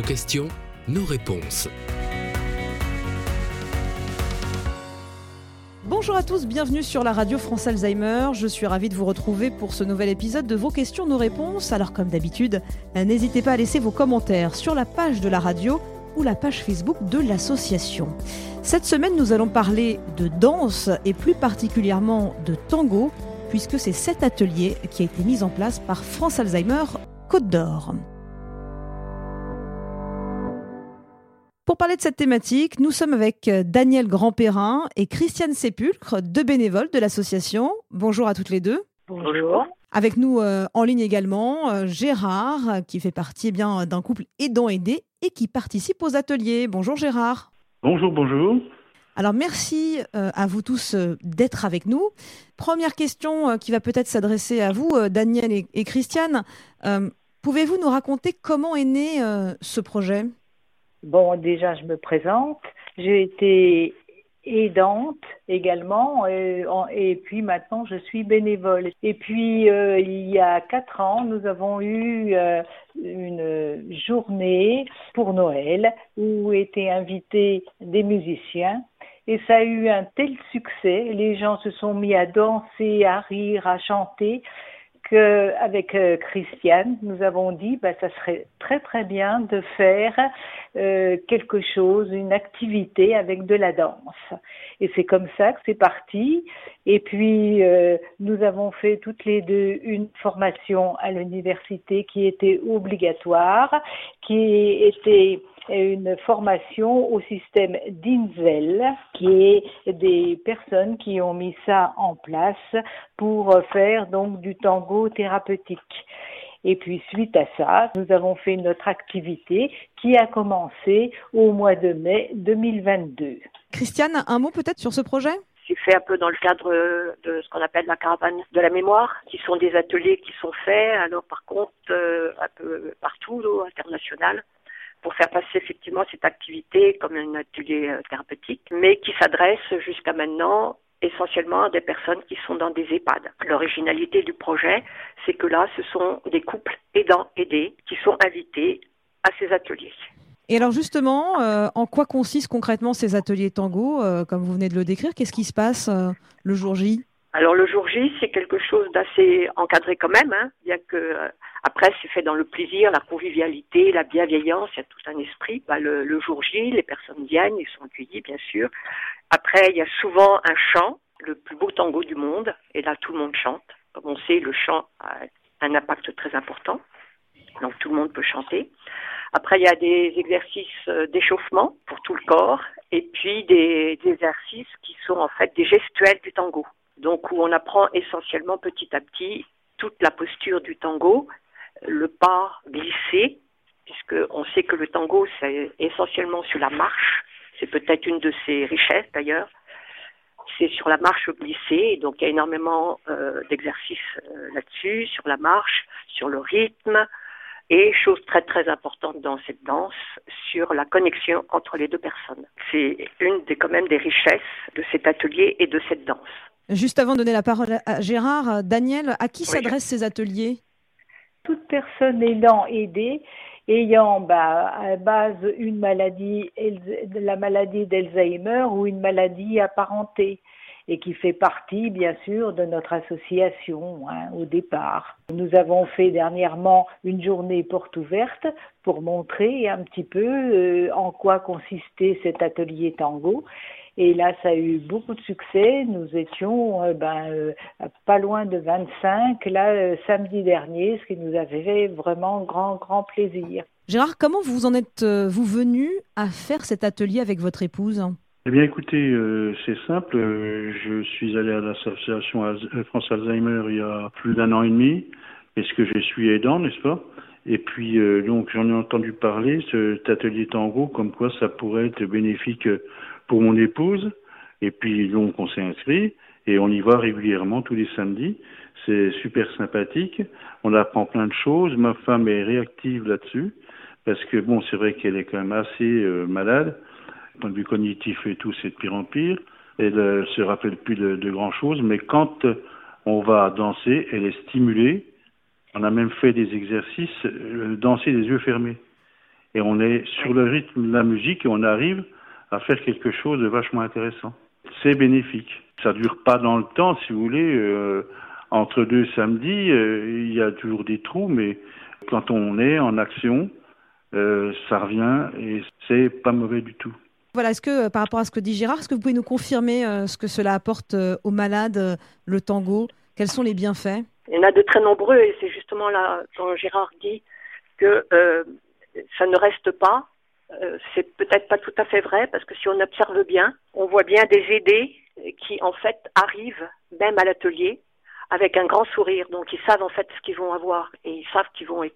Vos questions, nos réponses. Bonjour à tous, bienvenue sur la radio France Alzheimer. Je suis ravie de vous retrouver pour ce nouvel épisode de vos questions, nos réponses. Alors comme d'habitude, n'hésitez pas à laisser vos commentaires sur la page de la radio ou la page Facebook de l'association. Cette semaine, nous allons parler de danse et plus particulièrement de tango, puisque c'est cet atelier qui a été mis en place par France Alzheimer Côte d'Or. Parler de cette thématique, nous sommes avec euh, Daniel Grandperrin et Christiane Sépulcre, deux bénévoles de l'association. Bonjour à toutes les deux. Bonjour. Avec nous euh, en ligne également euh, Gérard, qui fait partie eh bien d'un couple aidant-aidé et qui participe aux ateliers. Bonjour Gérard. Bonjour, bonjour. Alors merci à vous tous d'être avec nous. Première question qui va peut-être s'adresser à vous, Daniel et Christiane. Pouvez-vous nous raconter comment est né ce projet? Bon, déjà, je me présente. J'ai été aidante également et, et, puis maintenant je suis bénévole. Et puis euh, il y a quatre ans, nous avons eu euh, une journée pour Noël où étaient invités des musiciens et ça a eu un tel succès, les gens se sont mis à danser, à rire, à chanter avec euh, Christiane, nous avons dit bah ça serait très très bien de faire euh, quelque chose, une activité avec de la danse. Et c'est comme ça que c'est parti. Et puis euh, nous avons fait toutes les deux une formation à l'université qui était obligatoire, qui était une formation au système d'Inzel, qui est des personnes qui ont mis ça en place pour faire donc du tango thérapeutique. Et puis suite à ça, nous avons fait notre activité qui a commencé au mois de mai 2022. Christiane, un mot peut-être sur ce projet? C'est fait un peu dans le cadre de ce qu'on appelle la caravane de la mémoire, qui sont des ateliers qui sont faits, alors par contre euh, un peu partout, international, pour faire passer effectivement cette activité comme un atelier euh, thérapeutique, mais qui s'adresse jusqu'à maintenant essentiellement à des personnes qui sont dans des EHPAD. L'originalité du projet, c'est que là, ce sont des couples aidants aidés qui sont invités à ces ateliers. Et alors justement, euh, en quoi consistent concrètement ces ateliers tango, euh, comme vous venez de le décrire? Qu'est-ce qui se passe le jour J? Alors le jour J, c'est quelque chose d'assez encadré quand même, hein, bien que euh, après c'est fait dans le plaisir, la convivialité, la bienveillance, il y a tout un esprit. Bah, le, le, jour J, les personnes viennent, ils sont accueillis bien sûr. Après, il y a souvent un chant, le plus beau tango du monde, et là tout le monde chante. Comme on sait, le chant a un impact très important, donc tout le monde peut chanter. Après, il y a des exercices euh, d'échauffement pour tout le corps, et puis des, des exercices qui sont en fait des gestuels du tango donc où on apprend essentiellement petit à petit toute la posture du tango, le pas glissé, puisqu'on sait que le tango, c'est essentiellement sur la marche, c'est peut-être une de ses richesses d'ailleurs, c'est sur la marche glissée, donc il y a énormément euh, d'exercices euh, là-dessus, sur la marche, sur le rythme, et chose très très importante dans cette danse, sur la connexion entre les deux personnes. C'est une des quand même des richesses de cet atelier et de cette danse. Juste avant de donner la parole à Gérard, Daniel, à qui s'adressent ces ateliers? Toute personne ayant aidé, ayant bah, à base une maladie, la maladie d'Alzheimer ou une maladie apparentée et qui fait partie, bien sûr, de notre association hein, au départ. Nous avons fait dernièrement une journée porte ouverte pour montrer un petit peu euh, en quoi consistait cet atelier tango et là, ça a eu beaucoup de succès. Nous étions euh, ben, euh, pas loin de 25 là euh, samedi dernier, ce qui nous avait fait vraiment grand, grand plaisir. Gérard, comment vous en êtes-vous venu à faire cet atelier avec votre épouse? Eh bien, écoutez, c'est simple. je suis allé à l'association France Alzheimer il y a plus d'un an et demi, parce que je suis aidant, n'est-ce pas? Et puis, donc, j'en ai entendu parler, cet atelier tango, comme quoi ça pourrait être bénéfique pour mon épouse. Et puis donc on s'est inscrit et on y va régulièrement tous les samedis. C'est super sympathique. On apprend plein de choses. Ma femme est réactive là-dessus parce que bon, c'est vrai qu'elle est quand même assez euh, malade. Point de vue cognitif et tout, c'est de pire en pire. Elle ne se rappelle plus de, de grand chose. Mais quand on va danser, elle est stimulée. On a même fait des exercices, euh, danser les yeux fermés. Et on est sur le rythme de la musique et on arrive à faire quelque chose de vachement intéressant. C'est bénéfique. Ça dure pas dans le temps, si vous voulez. Euh, entre deux samedis, euh, il y a toujours des trous, mais quand on est en action, euh, ça revient et c'est pas mauvais du tout. Voilà, est-ce que par rapport à ce que dit Gérard, est-ce que vous pouvez nous confirmer ce que cela apporte aux malades, le tango? Quels sont les bienfaits? Il y en a de très nombreux et c'est justement là quand Gérard dit que ça ne reste pas. Euh, c'est peut-être pas tout à fait vrai parce que si on observe bien, on voit bien des aidés qui en fait arrivent même à l'atelier avec un grand sourire. Donc ils savent en fait ce qu'ils vont avoir et ils savent qu'ils vont être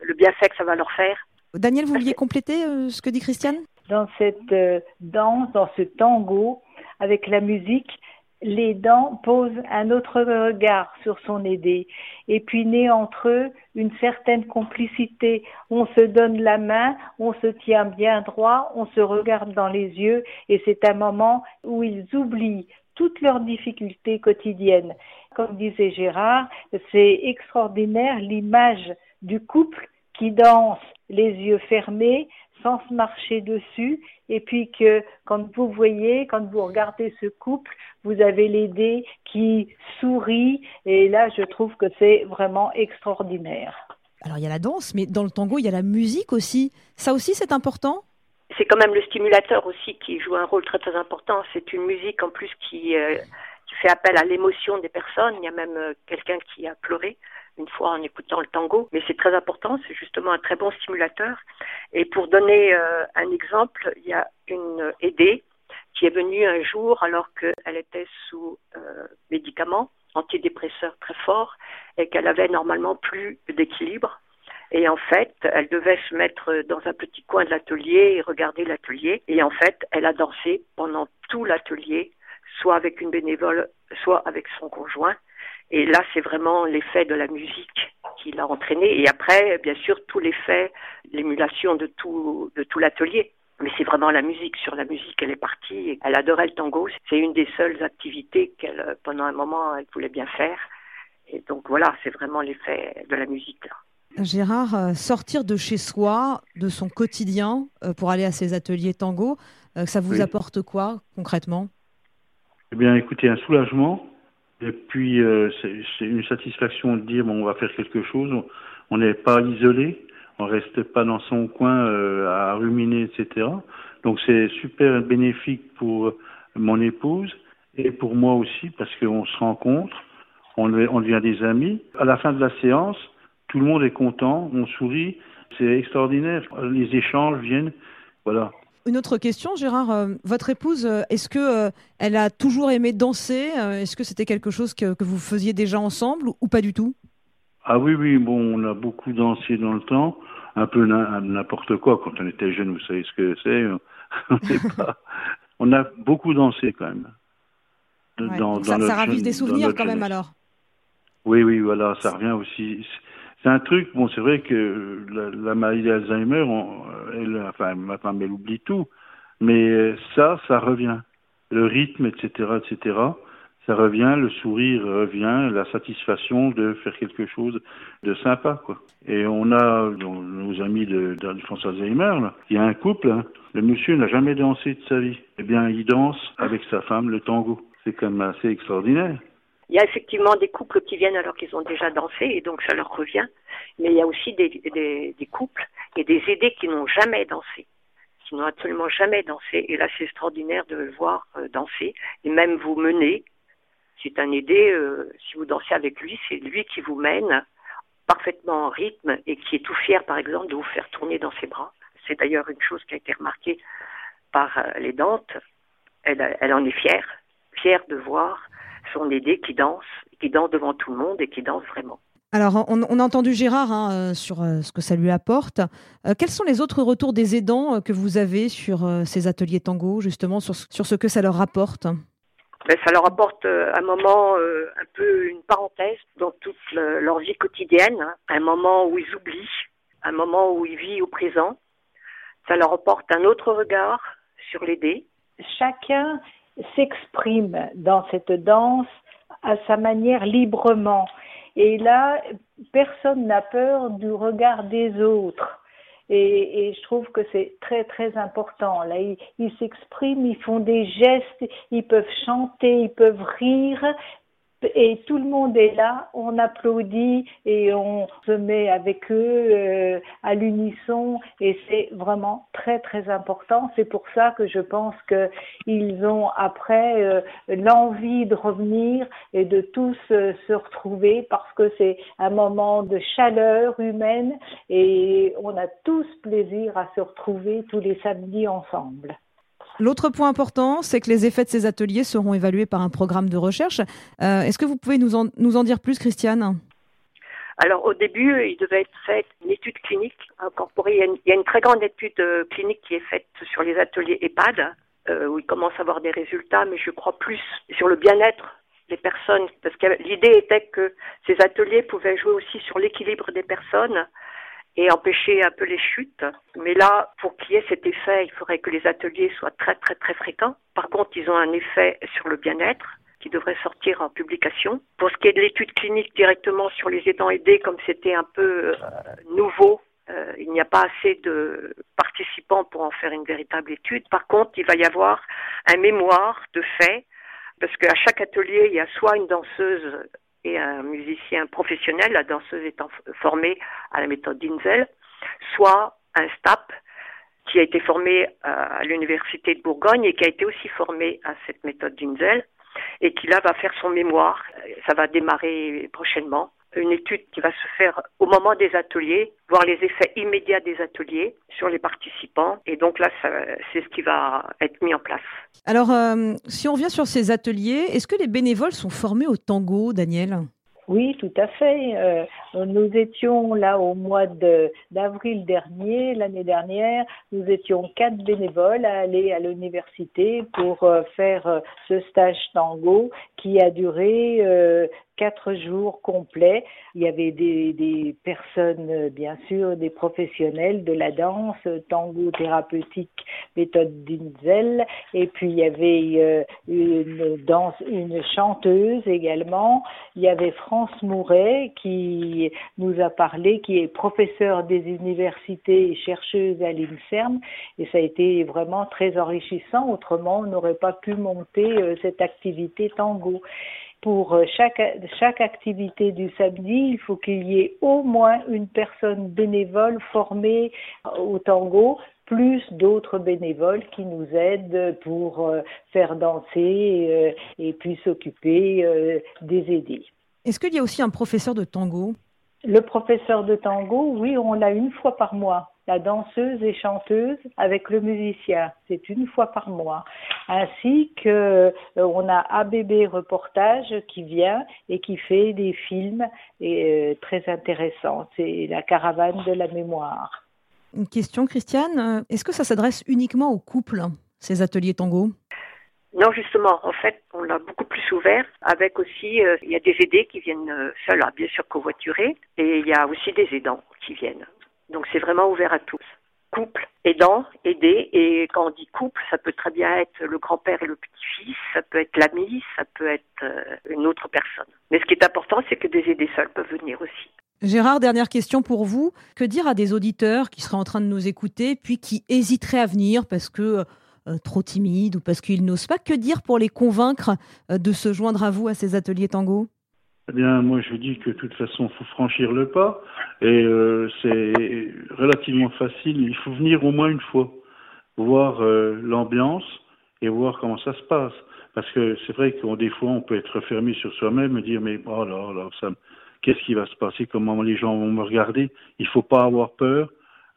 le bienfait que ça va leur faire. Daniel, vous vouliez compléter euh, ce que dit Christiane? Dans cette euh, danse, dans ce tango, avec la musique, les dents posent un autre regard sur son aidé. Et puis naît entre eux une certaine complicité. On se donne la main, on se tient bien droit, on se regarde dans les yeux et c'est un moment où ils oublient toutes leurs difficultés quotidiennes. Comme disait Gérard, c'est extraordinaire l'image du couple qui danse les yeux fermés sans se marcher dessus et puis que quand vous voyez, quand vous regardez ce couple, vous avez l'aider qui sourit et là je trouve que c'est vraiment extraordinaire. Alors il y a la danse, mais dans le tango il y a la musique aussi. Ça aussi c'est important? C'est quand même le stimulateur aussi qui joue un rôle très très important. C'est une musique en plus qui, euh, qui fait appel à l'émotion des personnes. Il y a même euh, quelqu'un qui a pleuré une fois en écoutant le tango, mais c'est très important, c'est justement un très bon stimulateur. Et pour donner euh, un exemple, il y a une aidée qui est venue un jour alors qu'elle était sous euh, médicaments antidépresseurs très forts et qu'elle avait normalement plus d'équilibre. Et en fait, elle devait se mettre dans un petit coin de l'atelier et regarder l'atelier. Et en fait, elle a dansé pendant tout l'atelier, soit avec une bénévole, soit avec son conjoint. Et là, c'est vraiment l'effet de la musique qui l'a entraîné. Et après, bien sûr, tout l'effet, l'émulation de tout, de tout l'atelier. Mais c'est vraiment la musique. Sur la musique, elle est partie. Elle adorait le tango. C'est une des seules activités qu'elle, pendant un moment, elle voulait bien faire. Et donc voilà, c'est vraiment l'effet de la musique là. Gérard, euh, sortir de chez soi, de son quotidien, euh, pour aller à ses ateliers tango, euh, ça vous apporte quoi concrètement? Eh bien, écoutez, un soulagement et puis, euh, c'est une satisfaction de dire, bon, on va faire quelque chose. On n'est pas isolé, on reste pas dans son coin euh, à ruminer, etc. Donc, c'est super bénéfique pour mon épouse et pour moi aussi, parce qu'on se rencontre, on, on devient des amis. À la fin de la séance, tout le monde est content, on sourit, c'est extraordinaire. Les échanges viennent, voilà. Une autre question, Gérard. Euh, votre épouse, euh, est-ce que euh, elle a toujours aimé danser Est-ce que c'était quelque chose que, vous faisiez déjà ensemble ou, pas du tout? Ah oui, oui. Bon, on a beaucoup dansé dans le temps, un peu n'importe quoi. Quand on était jeune, vous savez ce que c'est. on, a beaucoup dansé quand même. ça, ça ravive des souvenirs quand même alors. Oui, oui, voilà, ça revient aussi. C'est un truc, bon, c'est vrai que la, la maladie d'Alzheimer, elle, enfin, ma femme, elle oublie tout, mais ça, ça revient. Le rythme, etc., etc., ça revient, le sourire revient, la satisfaction de faire quelque chose de sympa, quoi. Et on a nos amis de, de, France Alzheimer, là, il y a un couple, hein. le monsieur n'a jamais dansé de sa vie. Eh bien, il danse avec sa femme le tango. C'est quand même assez extraordinaire. Il y a effectivement des couples qui viennent alors qu'ils ont déjà dansé et donc ça leur revient. Mais il y a aussi des, couples et des aidés qui n'ont jamais dansé, qui n'ont absolument jamais dansé. Et là, c'est extraordinaire de le voir euh, danser et même vous mener. C'est un aidé, euh, si vous dansez avec lui, c'est lui qui vous mène parfaitement en rythme et qui est tout fier, par exemple, de vous faire tourner dans ses bras. C'est d'ailleurs une chose qui a été remarquée par euh, les Dantes. Elle en est fière, fière de voir son aidé qui danse, qui danse devant tout le monde et qui danse vraiment. Alors, on, a entendu Gérard hein, euh, sur euh, ce que ça lui apporte. Euh, quels sont les autres retours des aidants que vous avez sur ces ateliers tango, justement, sur, sur, ce que ça leur apporte ben, Ça leur apporte un moment, un peu une parenthèse dans toute leur vie quotidienne, hein. un moment où ils oublient, un moment où ils vivent au présent. Ça leur apporte un autre regard sur l'aider. Chacun s'exprime dans cette danse à sa manière librement. Et là, personne n'a peur du regard des autres. Et, je trouve que c'est très très important. Là, ils s'expriment, ils font des gestes, ils peuvent chanter, ils peuvent rire, et tout le monde est là, on applaudit et on se met avec eux euh, à l'unisson et c'est vraiment très très important. C'est pour ça que je pense qu'ils ont après euh, l'envie de revenir et de tous euh, se retrouver parce que c'est un moment de chaleur humaine et on a tous plaisir à se retrouver tous les samedis ensemble. L'autre point important, c'est que les effets de ces ateliers seront évalués par un programme de recherche. Euh, est-ce que vous pouvez nous en, dire plus, Christiane? Alors au début, il devait être fait une étude clinique incorporée. Il y a une, très grande étude euh, clinique qui est faite sur les ateliers EHPAD, euh, où il commence à avoir des résultats, mais je crois plus sur le bien-être des personnes, parce que l'idée était que ces ateliers pouvaient jouer aussi sur l'équilibre des personnes et empêcher un peu les chutes. Mais là, pour qu'il y ait cet effet, il faudrait que les ateliers soient très très très fréquents. Par contre, ils ont un effet sur le bien-être qui devrait sortir en publication. Pour ce qui est de l'étude clinique directement sur les aidants aidés, comme c'était un peu euh, nouveau, euh, il n'y a pas assez de participants pour en faire une véritable étude. Par contre, il va y avoir un mémoire de fait, parce qu'à chaque atelier, il y a soit une danseuse et un musicien professionnel, la danseuse étant formée à la méthode d'Inzel, soit un STAP qui a été formé à l'université de Bourgogne et qui a été aussi formé à cette méthode d'Inzel et qui là va faire son mémoire. Ça va démarrer prochainement une étude qui va se faire au moment des ateliers, voir les effets immédiats des ateliers sur les participants. Et donc là, c'est ce qui va être mis en place. Alors, euh, si on revient sur ces ateliers, est-ce que les bénévoles sont formés au tango, Daniel? Oui, tout à fait. Euh, nous étions là au mois d'avril dernier, l'année dernière, nous étions quatre bénévoles à aller à l'université pour euh, faire ce stage tango qui a duré quatre jours complets. Il y avait des, personnes, bien sûr, des professionnels de la danse, tango thérapeutique, méthode Dinzel, et puis il y avait euh, une danse, une chanteuse également. Il y avait France Mouret qui nous a parlé, qui est professeure des universités et chercheuse à l'INSERM, et ça a été vraiment très enrichissant. Autrement, on n'aurait pas pu monter euh, cette activité tango pour euh, chaque, chaque activité du samedi, il faut qu'il y ait au moins une personne bénévole formée au tango, plus d'autres bénévoles qui nous aident pour euh, faire danser euh, et puis s'occuper des aidés. Est-ce qu'il y a aussi un professeur de tango? Le professeur de tango, oui, on l'a une fois par mois la danseuse et chanteuse avec le musicien. C'est une fois par mois. Ainsi que euh, on a ABB Reportage qui vient et qui fait des films et, euh, très intéressants. C'est la caravane de la mémoire. Une question, Christiane. Est-ce que ça s'adresse uniquement aux couples, ces ateliers tango? Non, justement, en fait, on l'a beaucoup plus ouvert avec aussi, euh, il y a des aidés qui viennent seuls, bien sûr covoiturés, et il y a aussi des aidants qui viennent. Donc c'est vraiment ouvert à tous. Couple, aidant, aider, et quand on dit couple, ça peut très bien être le grand-père et le petit-fils, ça peut être l'ami, ça peut être euh, une autre personne. Mais ce qui est important, c'est que des aidés seuls peuvent venir aussi. Gérard, dernière question pour vous. Que dire à des auditeurs qui seraient en train de nous écouter, puis qui hésiteraient à venir parce que euh, trop timides ou parce qu'ils n'osent pas Que dire pour les convaincre euh, de se joindre à vous à ces ateliers tango? Eh bien, moi, je dis que de toute façon, il faut franchir le pas. Et euh, c'est relativement facile. Il faut venir au moins une fois, voir l'ambiance et voir comment ça se passe. Parce que c'est vrai qu'on des fois, on peut être fermé sur soi-même et dire, mais oh là là, qu'est-ce qui va se passer? Comment les gens vont me regarder? Il faut pas avoir peur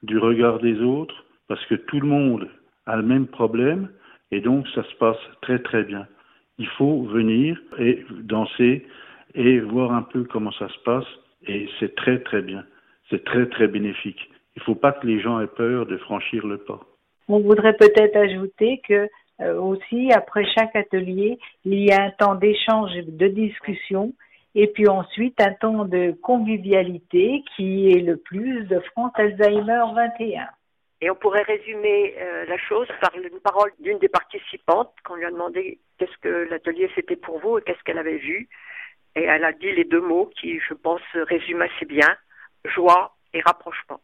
du regard des autres, parce que tout le monde a le même problème, et donc ça se passe très très bien. Il faut venir et danser et voir un peu comment ça se passe. Et c'est très très bien. C'est très très bénéfique. Il ne faut pas que les gens aient peur de franchir le pas. On voudrait peut-être ajouter que euh, aussi après chaque atelier, il y a un temps d'échange, de discussion, et puis ensuite un temps de convivialité qui est le plus de France Alzheimer 21. Et on pourrait résumer euh, la chose par une parole d'une des participantes quand on lui a demandé qu'est-ce que l'atelier c'était pour vous et qu'est-ce qu'elle avait vu. Et elle a dit les deux mots qui, je pense, résument assez bien joie et rapprochement.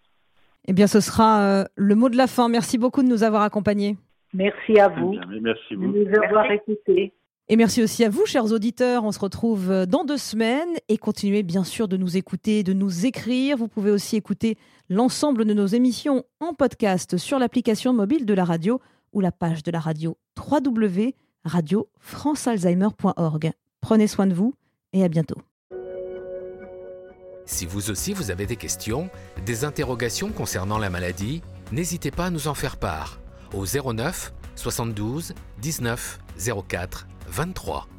Eh bien, ce sera euh, le mot de la fin. Merci beaucoup de nous avoir accompagnés. Merci à vous. merci vous. De nous avoir écoutés. Et merci aussi à vous, chers auditeurs. On se retrouve euh, dans deux semaines et continuez bien sûr de nous écouter, de nous écrire. Vous pouvez aussi écouter l'ensemble de nos émissions en podcast sur l'application mobile de la radio ou la page de la radio www.radiofrancealzheimer.org. Prenez soin de vous et à bientôt. Si vous aussi vous avez des questions, des interrogations concernant la maladie, n'hésitez pas à nous en faire part au 09 72 19 04 23.